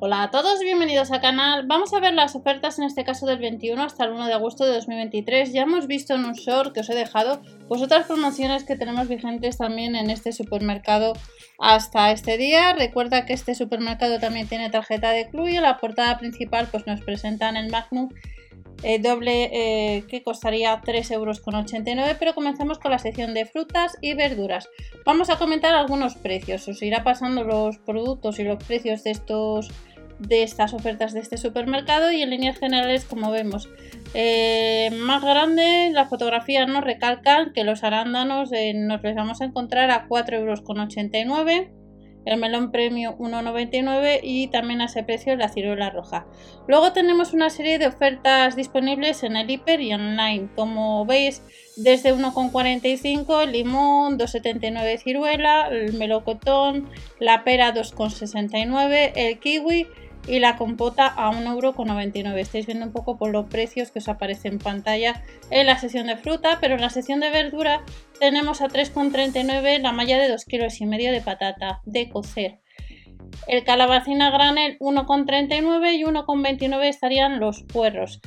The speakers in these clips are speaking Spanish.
Hola a todos, bienvenidos al canal. Vamos a ver las ofertas en este caso del 21 hasta el 1 de agosto de 2023. Ya hemos visto en un short que os he dejado pues otras promociones que tenemos vigentes también en este supermercado hasta este día. Recuerda que este supermercado también tiene tarjeta de club y en la portada principal pues nos presentan el Magnum eh, doble eh, que costaría 3,89 euros, pero comenzamos con la sección de frutas y verduras. Vamos a comentar algunos precios, os irá pasando los productos y los precios de estos de estas ofertas de este supermercado y en líneas generales como vemos eh, más grande las fotografías nos recalcan que los arándanos nos los vamos a encontrar a 4,89 euros el melón premio 1,99 y también a ese precio la ciruela roja. Luego tenemos una serie de ofertas disponibles en el hiper y online. Como veis, desde 1,45 limón, 2,79 ciruela, el melocotón, la pera 2,69, el kiwi y la compota a 1,99€. Estáis viendo un poco por los precios que os aparece en pantalla en la sección de fruta, pero en la sección de verdura tenemos a 3,39 la malla de 2 kilos y medio de patata de cocer. El calabacina granel 1,39 y 1,29 estarían los puerros.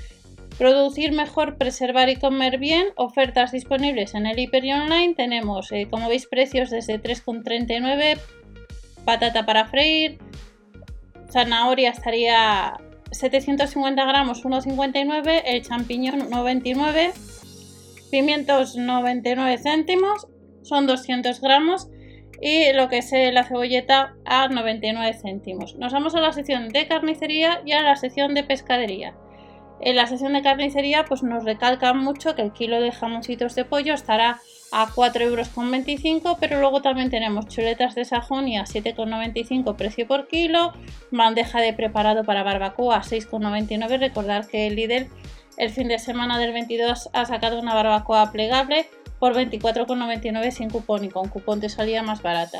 Producir mejor, preservar y comer bien. Ofertas disponibles en el hiper y online. Tenemos, eh, como veis, precios desde 3,39, patata para freír, zanahoria estaría 750 gramos 1,59, el champiñón 1,29, pimientos 99 céntimos, son 200 gramos y lo que es la cebolleta a 99 céntimos. Nos vamos a la sección de carnicería y a la sección de pescadería. En la sección de carnicería pues nos recalca mucho que el kilo de jamoncitos de pollo estará a 4,25 euros, pero luego también tenemos chuletas de Sajonia 7,95 precio por kilo, bandeja de preparado para barbacoa 6,99. Recordad que el Lidl el fin de semana del 22 ha sacado una barbacoa plegable por 24,99 sin cupón y con cupón te salía más barata.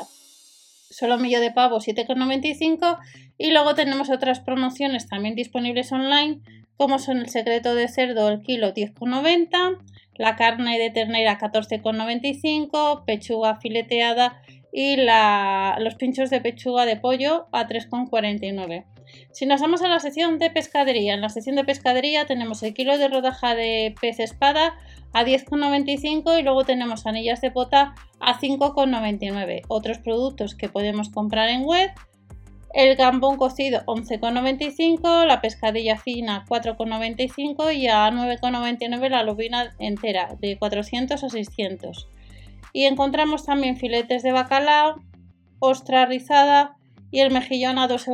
Solo millo de pavo 7,95 y luego tenemos otras promociones también disponibles online como son el secreto de cerdo el kilo 10,90 la carne de ternera 14,95, pechuga fileteada y los pinchos de pechuga de pollo a 3,49. Si nos vamos a la sección de pescadería, en la sección de pescadería tenemos el kilo de rodaja de pez espada a 10,95 y luego tenemos anillas de pota a 5,99. Otros productos que podemos comprar en web el gambón cocido 11,95, la pescadilla fina 4,95 y a 9,99 la lubina entera de 400 a 600. Y encontramos también filetes de bacalao, ostra rizada y el mejillón a 2,69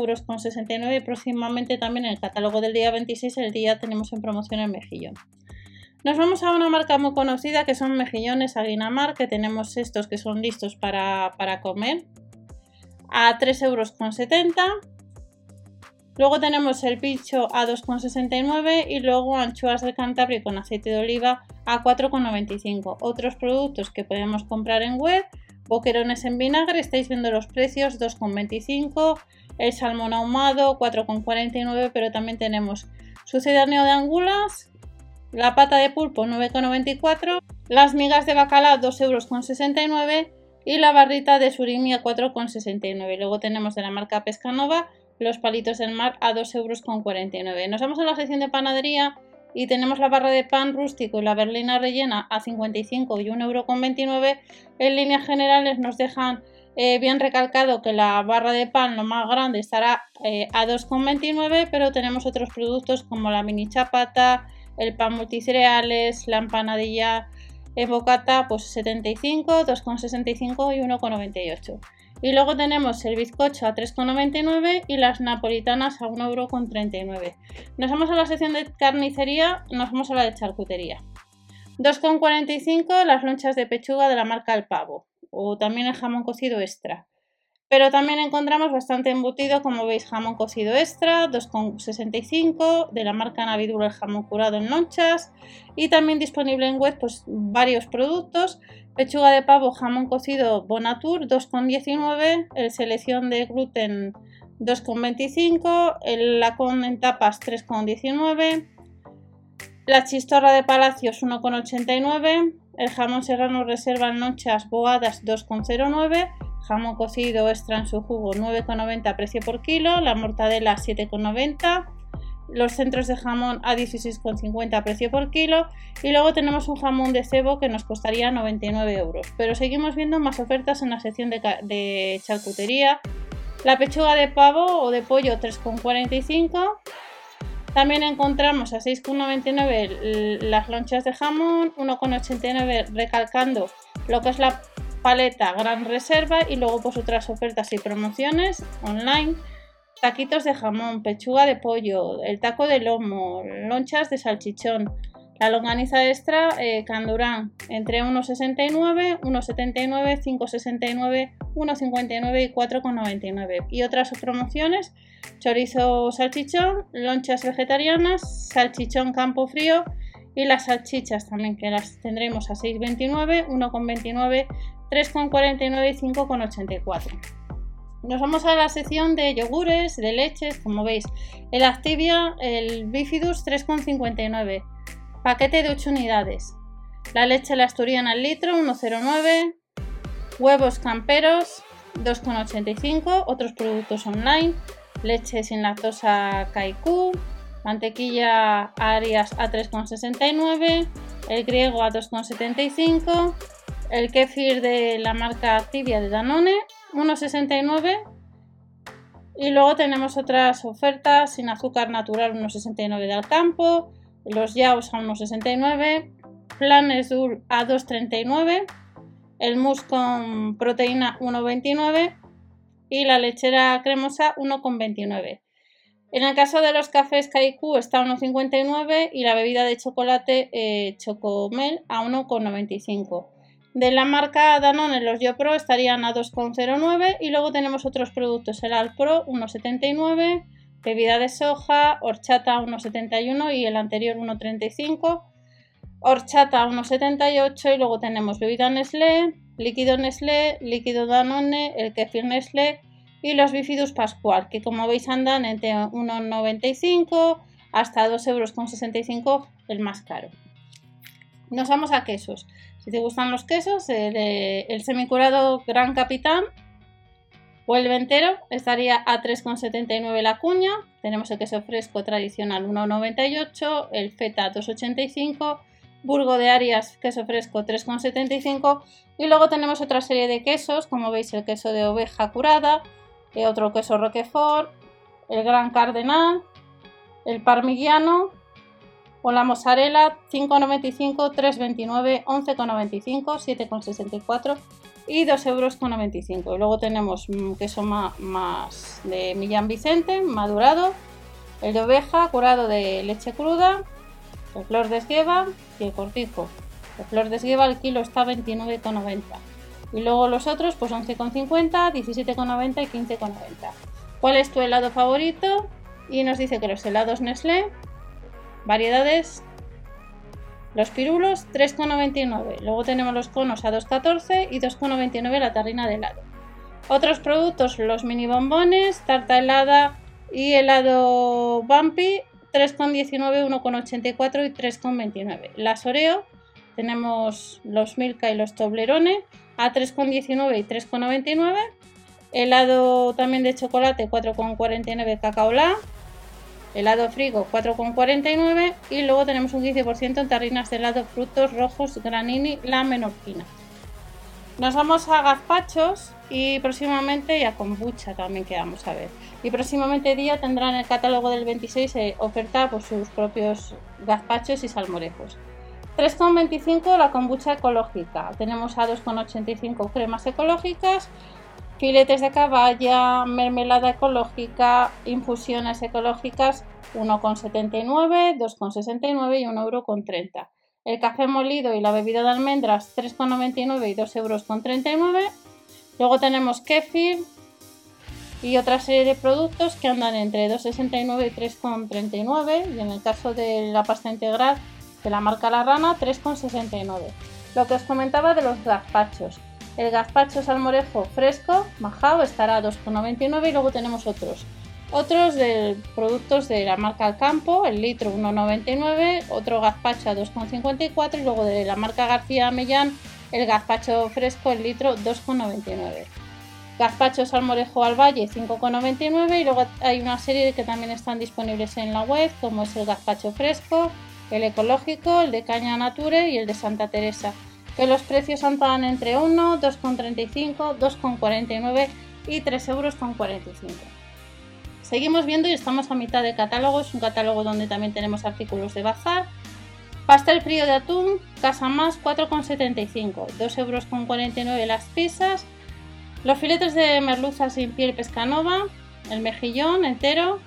euros próximamente también en el catálogo del día 26 el día tenemos en promoción el mejillón. Nos vamos a una marca muy conocida que son mejillones Aguinamar, que tenemos estos que son listos para, para comer a 3,70 euros. Luego tenemos el picho a 2,69 y luego anchoas del Cantabria con aceite de oliva a 4,95. Otros productos que podemos comprar en web, boquerones en vinagre, estáis viendo los precios 2,25, el salmón ahumado 4,49, pero también tenemos sucedáneo de angulas, la pata de pulpo 9,94, las migas de bacalao 2,69 euros y la barrita de surimi a 4,69. Luego tenemos de la marca Pescanova los palitos del mar a 2,49 euros. Nos vamos a la sección de panadería y tenemos la barra de pan rústico y la berlina rellena a 55 y 1,29 euros. En líneas generales nos dejan eh, bien recalcado que la barra de pan lo más grande estará eh, a 2,29 pero tenemos otros productos como la mini chapata, el pan multicereales, la empanadilla bocata pues 75, 2,65 y 1,98. Y luego tenemos el bizcocho a 3,99 y las napolitanas a 1,39€. Nos vamos a la sección de carnicería, nos vamos a la de charcutería. 2,45 las lonchas de pechuga de la marca El Pavo o también el jamón cocido extra. Pero también encontramos bastante embutido, como veis, jamón cocido extra, 2,65 de la marca Navidura el jamón curado en lonchas y también disponible en web pues varios productos, pechuga de pavo, jamón cocido Bonatur 2,19, el selección de gluten 2,25, el lacón en tapas 3,19, la chistorra de palacios 1,89, el jamón serrano reserva en lonchas boadas 2,09 jamón cocido extra en su jugo 9,90 precio por kilo, la mortadela 7,90, los centros de jamón a 16,50 precio por kilo y luego tenemos un jamón de cebo que nos costaría 99 euros. Pero seguimos viendo más ofertas en la sección de, de charcutería. La pechuga de pavo o de pollo 3,45. También encontramos a 6,99 las lonchas de jamón, 1,89 recalcando lo que es la paleta Gran Reserva y luego pues otras ofertas y promociones online. Taquitos de jamón, pechuga de pollo, el taco de lomo, lonchas de salchichón, la longaniza extra eh, Candurán entre 1,69, 1,79, 5,69, 1,59 y 4,99. Y otras promociones, chorizo salchichón, lonchas vegetarianas, salchichón campo frío y las salchichas también que las tendremos a 6,29, 1,29, 3,49 y 5,84. Nos vamos a la sección de yogures, de leches, como veis. El Activia, el Bifidus 3,59. Paquete de 8 unidades. La leche la asturiana al litro 1,09. Huevos camperos 2,85. Otros productos online. Leche sin lactosa Kaiku. Mantequilla Arias a 3,69. El griego a 2,75. El kefir de la marca Activia de Danone 1,69 y luego tenemos otras ofertas sin azúcar natural 1,69 de Alcampo, los yaos a 1,69, planes Dul a 2,39, el mousse con proteína 1,29 y la lechera cremosa 1,29. En el caso de los cafés Kaiku está a 1,59 y la bebida de chocolate eh, Chocomel a 1,95. De la marca Danone los Yo Pro estarían a 2,09 y luego tenemos otros productos, el Alpro 1,79, bebida de soja, horchata 1,71 y el anterior 1,35, horchata 1,78 y luego tenemos bebida Nestlé, líquido Nestlé, líquido Danone, el kefir Nestlé y los bifidus Pascual, que como veis andan entre 1,95 hasta 2,65 euros el más caro. Nos vamos a quesos. Si te gustan los quesos, el, semicurado Gran Capitán o el ventero estaría a 3,79 la cuña. Tenemos el queso fresco tradicional 1,98, el feta 2,85, Burgo de Arias, queso fresco 3,75 y luego tenemos otra serie de quesos, como veis el queso de oveja curada, eh, otro queso roquefort, el gran cardenal, el parmigiano o la mozzarella 5,95, 3,29, 11,95, 7,64 y 2,95 euros. Y luego tenemos queso más, de Millán Vicente, madurado, el de oveja curado de leche cruda, el flor de esgueva y el cortijo. El flor de esgueva el kilo está 29,90. Y luego los otros pues 11,50, 17,90 y 15,90. ¿Cuál es tu helado favorito? Y nos dice que los helados Nestlé Variedades. Los pirulos 3,99. Luego tenemos los conos a 2,14 y 2,99 la tarrina de helado. Otros productos, los mini bombones, tarta helada y helado Bumpy 3,19, 1,84 y 3,29. Las Oreo tenemos los Milka y los Toblerone a 3,19 y 3,99. Helado también de chocolate 4,49 cacaola helado frigo 4,49 y luego tenemos un 15% en tarrinas de helado frutos rojos granini la menorquina. Nos vamos a gazpachos y próximamente y a kombucha también que vamos a ver. Y próximamente día tendrán el catálogo del 26 eh, oferta por sus propios gazpachos y salmorejos. 3,25 la kombucha ecológica. Tenemos a 2,85 cremas ecológicas filetes de caballa, mermelada ecológica, infusiones ecológicas 1,79, 2,69 y 1,30 euro. El café molido y la bebida de almendras 3,99 y 2,39 euros. Luego tenemos kefir y otra serie de productos que andan entre 2,69 y 3,39 y en el caso de la pasta integral de la marca La Rana 3,69. Lo que os comentaba de los gazpachos. El gazpacho salmorejo fresco, majao, estará a 2,99 y luego tenemos otros. Otros de productos de la marca Alcampo, el litro 1,99, otro gazpacho a 2,54 y luego de la marca García Mellán, el gazpacho fresco, el litro 2,99. Gazpacho salmorejo al valle 5,99 y luego hay una serie que también están disponibles en la web como es el gazpacho fresco, el ecológico, el de caña nature y el de Santa Teresa que los precios andan entre 1, 2,35, 2,49 y 3,45 euros. Seguimos viendo y estamos a mitad de catálogo, es un catálogo donde también tenemos artículos de bazar. Pastel frío de atún, Casa Más 4,75, 2,49 euros las pizzas. Los filetes de merluza sin piel pescanova, el mejillón entero.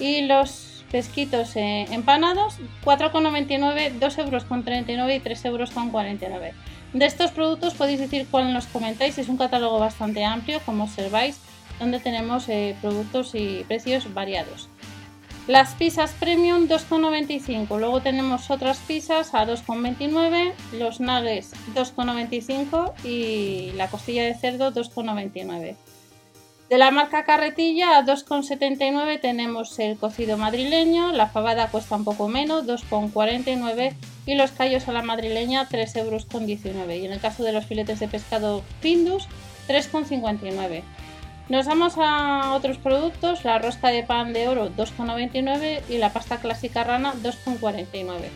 Y los pesquitos eh, empanados, 4,99, 2,39 euros y 3,49 euros. De estos productos podéis decir cuál nos comentáis, es un catálogo bastante amplio, como observáis, donde tenemos eh, productos y precios variados. Las pizzas premium 2,95. Luego tenemos otras pizzas a 2,29. Los nuggets 2,95 y la costilla de cerdo 2,99. De la marca Carretilla a 2,79 tenemos el cocido madrileño, la fabada cuesta un poco menos, 2,49 y los callos a la madrileña 3,19 euros. Y en el caso de los filetes de pescado Findus 3,59. Nos vamos a otros productos, la rosca de pan de oro 2,99 y la pasta clásica rana 2,49.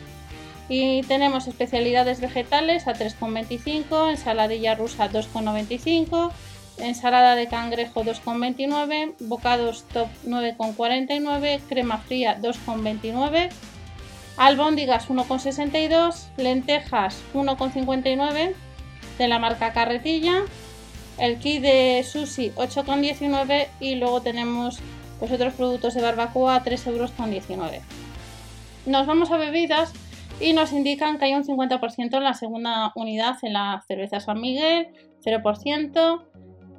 Y tenemos especialidades vegetales a 3,25, ensaladilla rusa 2,95, ensalada de cangrejo 2,29, bocados top 9,49, crema fría 2,29, albóndigas 1,62, lentejas 1,59 de la marca Carretilla el kit de sushi 8,19 y luego tenemos pues, otros productos de barbacoa a 3,19 euros. Nos vamos a bebidas y nos indican que hay un 50% en la segunda unidad en la cerveza San Miguel, 0%,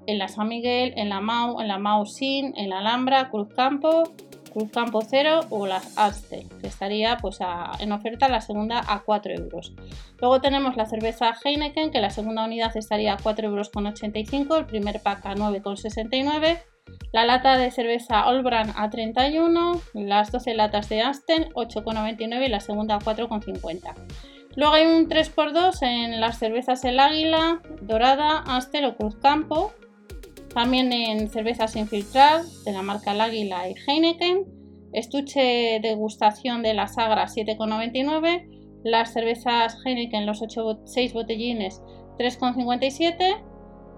en la San Miguel, en la Mau, en la Mau Sin, en la Alhambra, Cruz Campo, Cruz Campo 0 o las Alstel, que estaría pues en oferta la segunda a 4 euros. Luego tenemos la cerveza Heineken, que la segunda unidad estaría a 4,85 euros, el primer pack a 9,69 la lata de cerveza Olbran a 31, las 12 latas de Aston 8,99 y la segunda a 4,50. Luego hay un 3x2 en las cervezas El Águila, Dorada, Astel o Cruz Campo, también en cervezas sin de la marca El Águila y Heineken. Estuche degustación de la Sagra 7,99. Las cervezas Heineken, los 8, 6 botellines 3,57.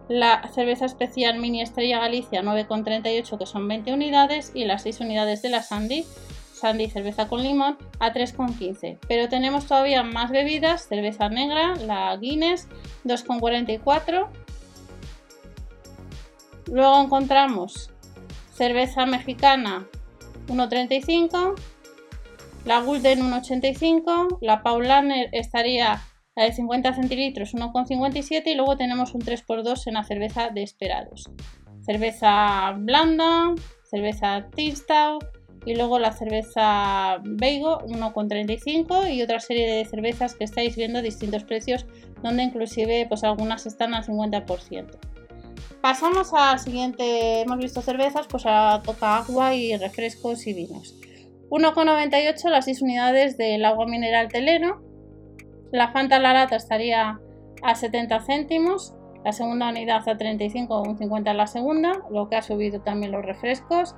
La cerveza especial Mini Estrella Galicia 9,38 que son 20 unidades. Y las 6 unidades de la Sandy, Sandy cerveza con limón a 3,15. Pero tenemos todavía más bebidas. Cerveza negra, la Guinness 2,44 Luego encontramos cerveza mexicana 1.35, la Gulden 1.85, la Paulaner estaría la de 50 centilitros 1,57 y luego tenemos un 3x2 en la cerveza de esperados. Cerveza blanda, cerveza Tistau y luego la cerveza Beigo 1,35 y otra serie de cervezas que estáis viendo distintos precios donde inclusive pues algunas están al 50%. Pasamos al siguiente, hemos visto cervezas, pues a toca agua y refrescos y vinos. 1,98 las 6 unidades del agua mineral teleno. La Fanta la lata estaría a 70 céntimos, la segunda unidad a 35 o 50 la segunda, lo que ha subido también los refrescos.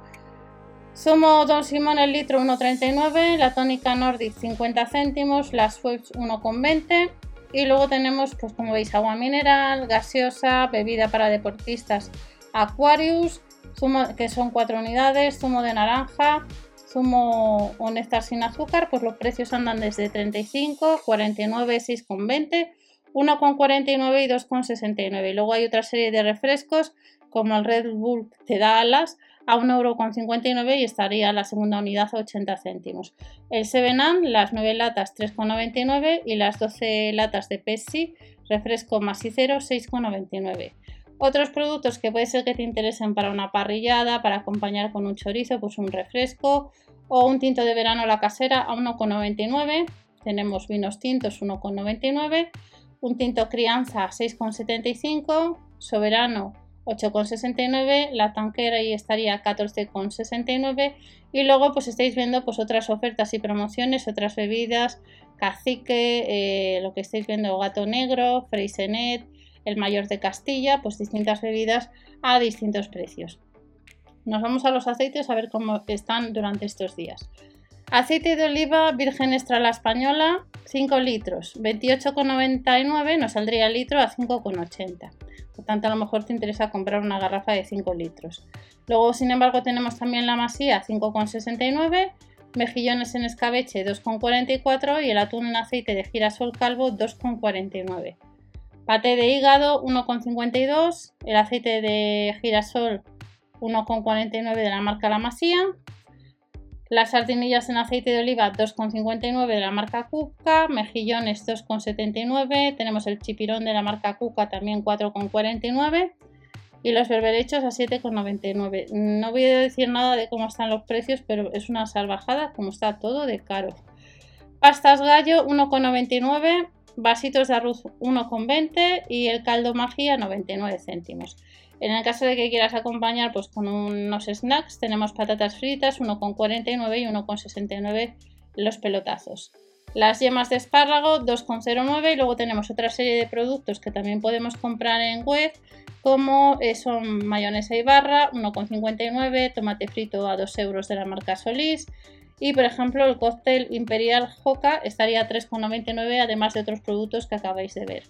Zumo Don Simón el litro 1,39, la tónica Nordic 50 céntimos, las Schweppes 1,20 y luego tenemos, pues como veis, agua mineral, gaseosa, bebida para deportistas Aquarius, zumo, que son cuatro unidades, zumo de naranja, zumo o néctar sin azúcar, pues los precios andan desde 35, 49, 6,20, 1,49 y 2,69. Luego hay otra serie de refrescos como el Red Bull te da alas a 1,59€ y estaría la segunda unidad a 80 céntimos. El 7 las 9 latas 3,99 y las 12 latas de Pepsi, refresco masicero 6,99. Otros productos que puede ser que te interesen para una parrillada, para acompañar con un chorizo, pues un refresco o un tinto de verano la casera a 1,99. Tenemos vinos tintos 1,99, un tinto crianza 6,75, soberano 8,69, la tanquera y estaría 14,69 y luego pues estáis viendo pues otras ofertas y promociones, otras bebidas, cacique, eh, lo que estáis viendo gato negro, freisenet, el mayor de Castilla, pues distintas bebidas a distintos precios. Nos vamos a los aceites a ver cómo están durante estos días. Aceite de oliva virgen extra la española, 5 litros, 28,99 nos saldría el litro a 5,80. Por tanto, a lo mejor te interesa comprar una garrafa de 5 litros. Luego, sin embargo, tenemos también la masía 5,69, mejillones en escabeche 2,44 y el atún en aceite de girasol calvo 2,49. Pate de hígado 1,52, el aceite de girasol 1,49 de la marca La Masía, las sardinillas en aceite de oliva 2,59 de la marca Cuca, mejillones 2,79, tenemos el chipirón de la marca Cuca también 4,49 y los berberechos a 7,99. No voy a decir nada de cómo están los precios, pero es una salvajada como está todo de caro. Pastas gallo 1,99, vasitos de arroz 1,20 y el caldo magia 99 céntimos. En el caso de que quieras acompañar pues con unos snacks, tenemos patatas fritas 1,49 y 1,69 los pelotazos. Las yemas de espárrago 2,09 y luego tenemos otra serie de productos que también podemos comprar en web como eh, son mayonesa y barra 1,59, tomate frito a 2 euros de la marca Solís y por ejemplo el cóctel Imperial Joca estaría a 3,99 además de otros productos que acabáis de ver.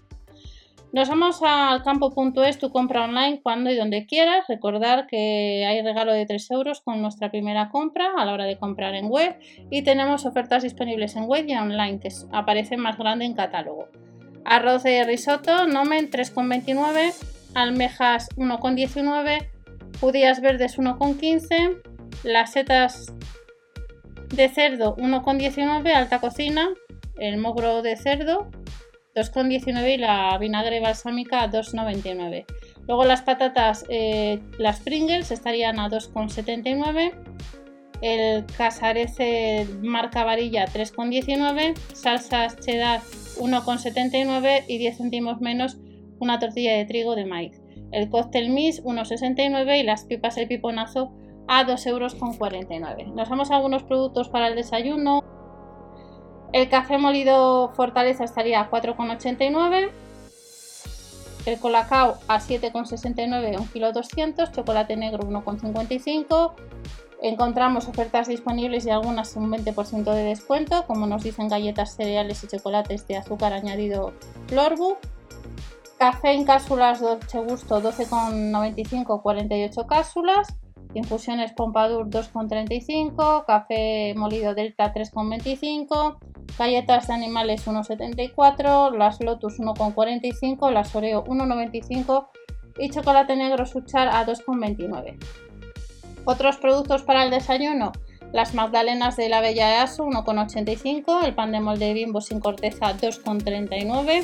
Nos vamos al campo.es, tu compra online cuando y donde quieras. Recordar que hay regalo de 3 euros con nuestra primera compra a la hora de comprar en web. Y tenemos ofertas disponibles en web y online que aparecen más grande en catálogo. Arroz de risotto, nomen 3,29, almejas 1,19, judías verdes 1,15, las setas de cerdo 1,19, alta cocina, el mogro de cerdo 2,19 y la vinagre balsámica 2,99. Luego las patatas, eh, las Pringles estarían a 2,79. El casarece marca varilla 3,19. Salsas cheddar 1,79 y 10 céntimos menos una tortilla de trigo de maíz. El cóctel Miss 1,69 y las pipas el piponazo a 2,49 euros. Nos vamos a algunos productos para el desayuno. El café molido Fortaleza estaría a 4,89. El colacao a 7,69, 1 kg 200. Chocolate negro 1,55. Encontramos ofertas disponibles y algunas un 20% de descuento, como nos dicen galletas, cereales y chocolates de azúcar añadido Florbu. Café en cápsulas Dolce Gusto 12,95, 48 cápsulas. Infusiones Pompadour 2,35, café molido Delta 3,25, galletas de animales 1,74, las Lotus 1,45, las Oreo 1,95 y chocolate negro Suchar a 2,29. Otros productos para el desayuno, las magdalenas de la Bella Asu 1,85, el pan de molde bimbo sin corteza 2,39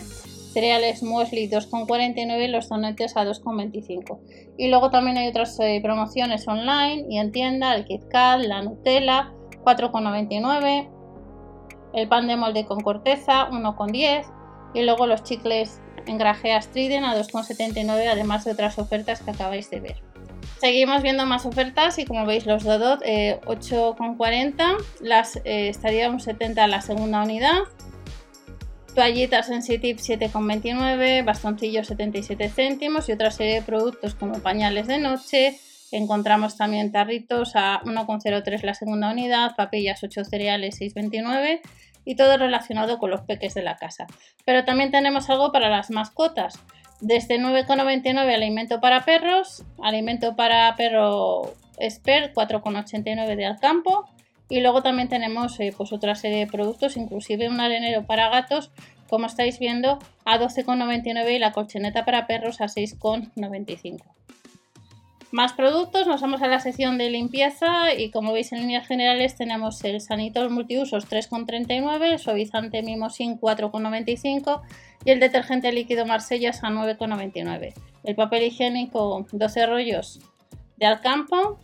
cereales muesli 2,49 y los donetes a 2,25. Y luego también hay otras eh, promociones online y en tienda, el KitKat, la Nutella 4,99, el pan de molde con corteza 1,10 y luego los chicles en grajeas Triden a 2,79 además de otras ofertas que acabáis de ver. Seguimos viendo más ofertas y como veis los Dodot 8,40, eh, las eh, estaría un 70 la segunda unidad toallitas Sensitive 7,29, bastoncillos 77 céntimos y otra serie de productos como pañales de noche. Encontramos también tarritos a 1,03 la segunda unidad, papillas 8 cereales 6,29 y todo relacionado con los peques de la casa. Pero también tenemos algo para las mascotas. Desde 9,99 alimento para perros, alimento para perro Esper 4,89 de Alcampo y luego también tenemos eh, pues otra serie de productos, inclusive un arenero para gatos, como estáis viendo, a 12,99 y la colchoneta para perros a 6,95. Más productos, nos vamos a la sección de limpieza y como veis en líneas generales tenemos el Sanitor Multiusos 3,39, el suavizante Mimosin 4,95 y el detergente líquido Marsellas a 9,99. El papel higiénico 12 rollos de Alcampo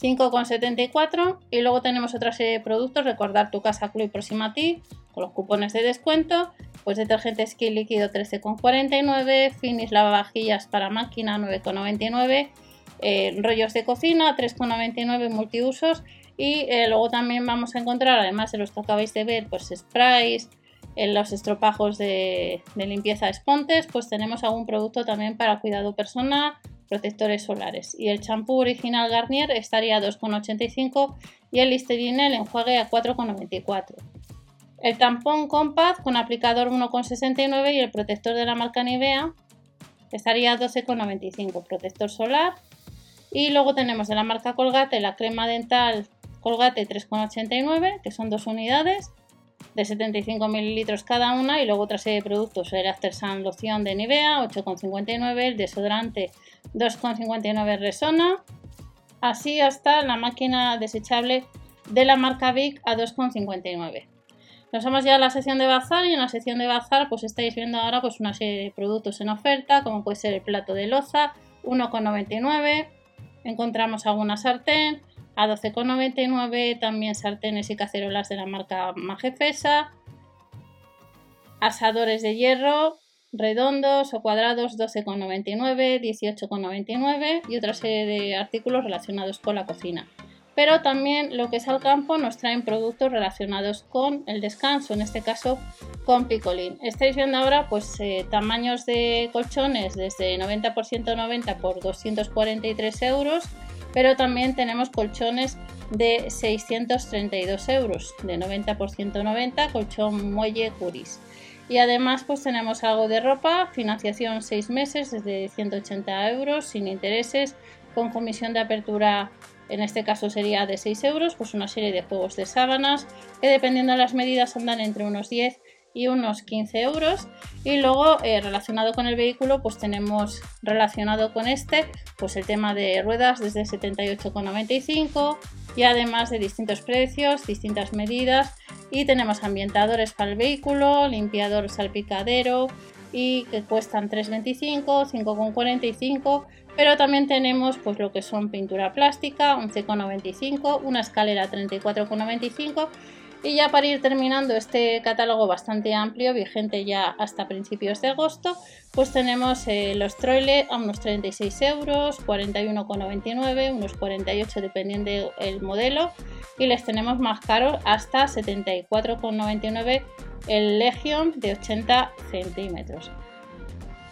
5,74 y luego tenemos otra serie de productos, recordar tu casa Club próxima a ti con los cupones de descuento, pues detergente skin líquido 13,49, finis lavavajillas para máquina 9,99, eh, rollos de cocina 3,99 multiusos y eh, luego también vamos a encontrar, además de los que acabáis de ver, pues sprays, en los estropajos de, de limpieza espontes, pues tenemos algún producto también para cuidado personal, protectores solares. Y el champú original Garnier estaría a 2,85 y el Listerine el enjuague a 4,94. El tampón Compact con aplicador 1,69 y el protector de la marca Nivea estaría a 12,95, protector solar. Y luego tenemos de la marca Colgate la crema dental Colgate 3,89, que son dos unidades de 75 mililitros cada una y luego otra serie de productos, el After Sun loción de Nivea 8,59, el desodorante 2,59 Resona, así hasta la máquina desechable de la marca Vic a 2,59. Nos vamos ya a la sección de bazar y en la sección de bazar pues estáis viendo ahora pues una serie de productos en oferta como puede ser el plato de loza 1,99 encontramos alguna sartén a 12,99 también sartenes y cacerolas de la marca Majefesa asadores de hierro redondos o cuadrados 12,99 18,99 y otra serie de artículos relacionados con la cocina pero también lo que es al campo nos traen productos relacionados con el descanso, en este caso con picolín. Estáis viendo ahora pues eh, tamaños de colchones desde 90 por 190 por 243 euros, pero también tenemos colchones de 632 euros, de 90 por 190, colchón muelle curis. Y además pues tenemos algo de ropa, financiación 6 meses desde 180 euros sin intereses, con comisión de apertura en este caso sería de 6 euros, pues una serie de juegos de sábanas que dependiendo de las medidas andan entre unos 10 y unos 15 euros. Y luego eh, relacionado con el vehículo pues tenemos relacionado con este pues el tema de ruedas desde 78,95 y además de distintos precios, distintas medidas. Y tenemos ambientadores para el vehículo, limpiador salpicadero y que cuestan 3,25, 5,45 pero también tenemos pues lo que son pintura plástica, 11,95, una escalera 34,95 y ya para ir terminando este catálogo bastante amplio, vigente ya hasta principios de agosto, pues tenemos eh, los troiles a unos 36 euros, 41,99, unos 48 dependiendo del modelo y les tenemos más caros hasta 74,99 el Legion de 80 centímetros.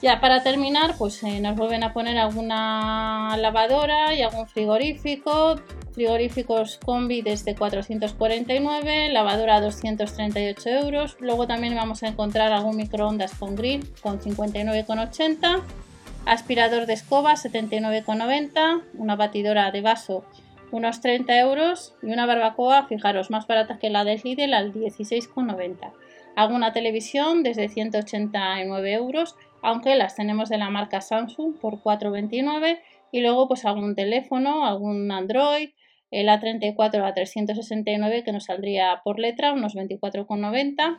Ya para terminar, pues eh, nos vuelven a poner alguna lavadora y algún frigorífico. Frigoríficos combi desde 449, lavadora 238 euros. Luego también vamos a encontrar algún microondas con grill con 59,80. Aspirador de escoba 79,90. Una batidora de vaso unos 30 euros. Y una barbacoa, fijaros, más barata que la de Lidl al 16,90. Alguna televisión desde 189 euros aunque las tenemos de la marca Samsung por 4,29 y luego pues algún teléfono, algún Android, el A34 a 369 que nos saldría por letra unos 24,90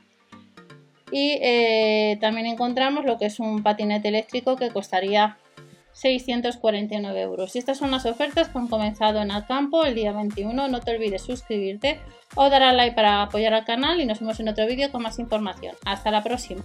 y eh, también encontramos lo que es un patinete eléctrico que costaría 649 euros. Y estas son las ofertas que han comenzado en el campo el día 21. No te olvides suscribirte o dar al like para apoyar al canal y nos vemos en otro vídeo con más información. Hasta la próxima.